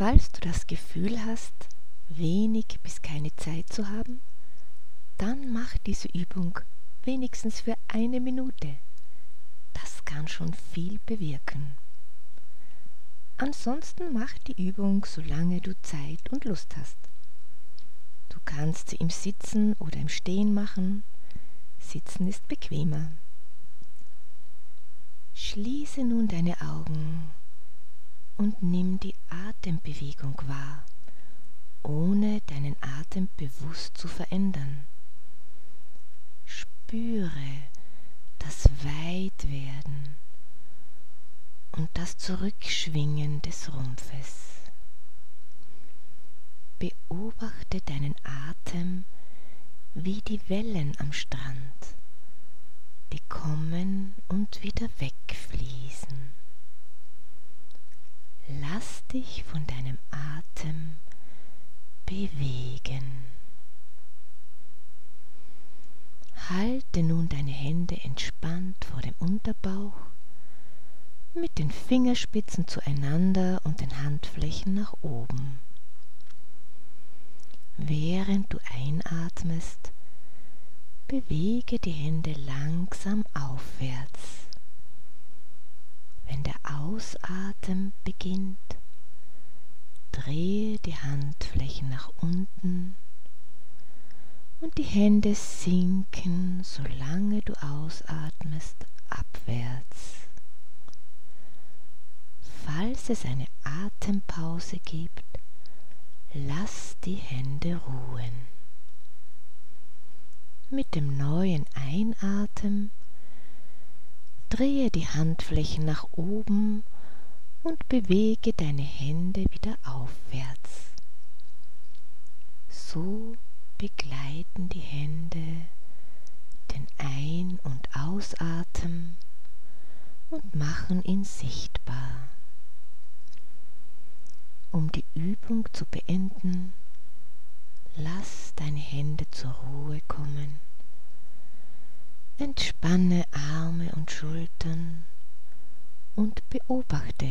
Falls du das Gefühl hast, wenig bis keine Zeit zu haben, dann mach diese Übung wenigstens für eine Minute. Das kann schon viel bewirken. Ansonsten mach die Übung, solange du Zeit und Lust hast. Du kannst sie im Sitzen oder im Stehen machen. Sitzen ist bequemer. Schließe nun deine Augen und nimm die Atembewegung wahr, ohne deinen Atem bewusst zu verändern. Spüre das Weitwerden und das Zurückschwingen des Rumpfes. Beobachte deinen Atem wie die Wellen am Strand, die kommen und wieder wegfließen. Lass dich von deinem Atem bewegen. Halte nun deine Hände entspannt vor dem Unterbauch mit den Fingerspitzen zueinander und den Handflächen nach oben. Während du einatmest, bewege die Hände langsam aufwärts. Wenn der Ausatmen beginnt, drehe die Handflächen nach unten und die Hände sinken, solange du ausatmest, abwärts. Falls es eine Atempause gibt, lass die Hände ruhen. Mit dem neuen Einatmen drehe die Handflächen nach oben und bewege deine Hände wieder aufwärts. So begleiten die Hände den Ein- und Ausatmen und machen ihn sichtbar. Um die Übung zu beenden, lass deine Hände zur Ruhe kommen. Entspanne Arme und Schultern und beobachte